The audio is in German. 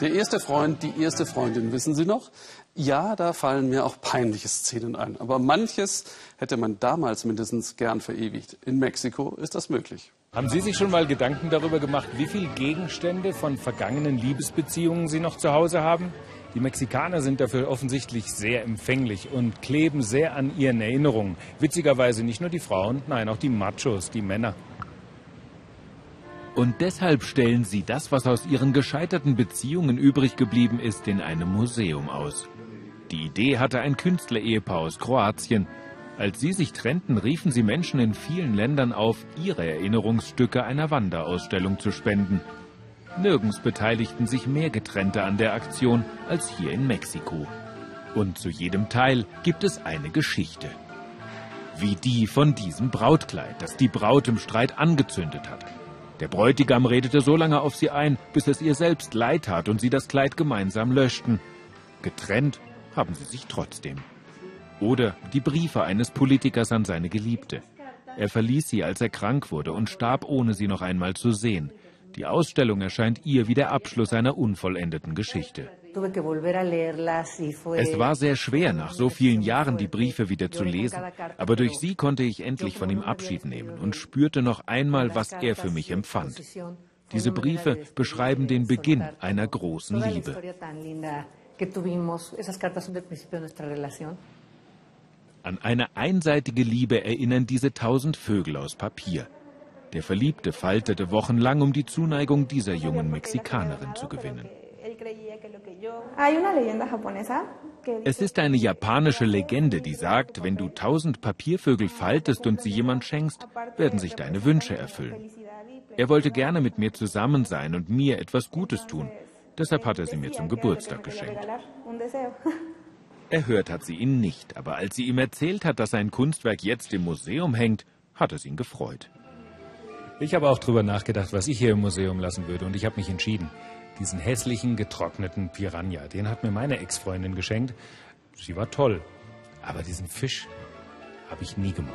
Der erste Freund, die erste Freundin, wissen Sie noch? Ja, da fallen mir auch peinliche Szenen ein. Aber manches hätte man damals mindestens gern verewigt. In Mexiko ist das möglich. Haben Sie sich schon mal Gedanken darüber gemacht, wie viele Gegenstände von vergangenen Liebesbeziehungen Sie noch zu Hause haben? Die Mexikaner sind dafür offensichtlich sehr empfänglich und kleben sehr an ihren Erinnerungen. Witzigerweise nicht nur die Frauen, nein, auch die Machos, die Männer. Und deshalb stellen sie das, was aus ihren gescheiterten Beziehungen übrig geblieben ist, in einem Museum aus. Die Idee hatte ein Künstlerehepaar aus Kroatien. Als sie sich trennten, riefen sie Menschen in vielen Ländern auf, ihre Erinnerungsstücke einer Wanderausstellung zu spenden. Nirgends beteiligten sich mehr Getrennte an der Aktion als hier in Mexiko. Und zu jedem Teil gibt es eine Geschichte. Wie die von diesem Brautkleid, das die Braut im Streit angezündet hat. Der Bräutigam redete so lange auf sie ein, bis es ihr selbst leid tat und sie das Kleid gemeinsam löschten. Getrennt haben sie sich trotzdem. Oder die Briefe eines Politikers an seine Geliebte. Er verließ sie, als er krank wurde und starb, ohne sie noch einmal zu sehen. Die Ausstellung erscheint ihr wie der Abschluss einer unvollendeten Geschichte. Es war sehr schwer, nach so vielen Jahren die Briefe wieder zu lesen, aber durch sie konnte ich endlich von ihm Abschied nehmen und spürte noch einmal, was er für mich empfand. Diese Briefe beschreiben den Beginn einer großen Liebe. An eine einseitige Liebe erinnern diese tausend Vögel aus Papier. Der Verliebte faltete wochenlang, um die Zuneigung dieser jungen Mexikanerin zu gewinnen. Es ist eine japanische Legende, die sagt, wenn du tausend Papiervögel faltest und sie jemand schenkst, werden sich deine Wünsche erfüllen. Er wollte gerne mit mir zusammen sein und mir etwas Gutes tun. Deshalb hat er sie mir zum Geburtstag geschenkt. Erhört hat sie ihn nicht, aber als sie ihm erzählt hat, dass sein Kunstwerk jetzt im Museum hängt, hat es ihn gefreut. Ich habe auch darüber nachgedacht, was ich hier im Museum lassen würde, und ich habe mich entschieden. Diesen hässlichen, getrockneten Piranha, den hat mir meine Ex-Freundin geschenkt. Sie war toll, aber diesen Fisch habe ich nie gemacht.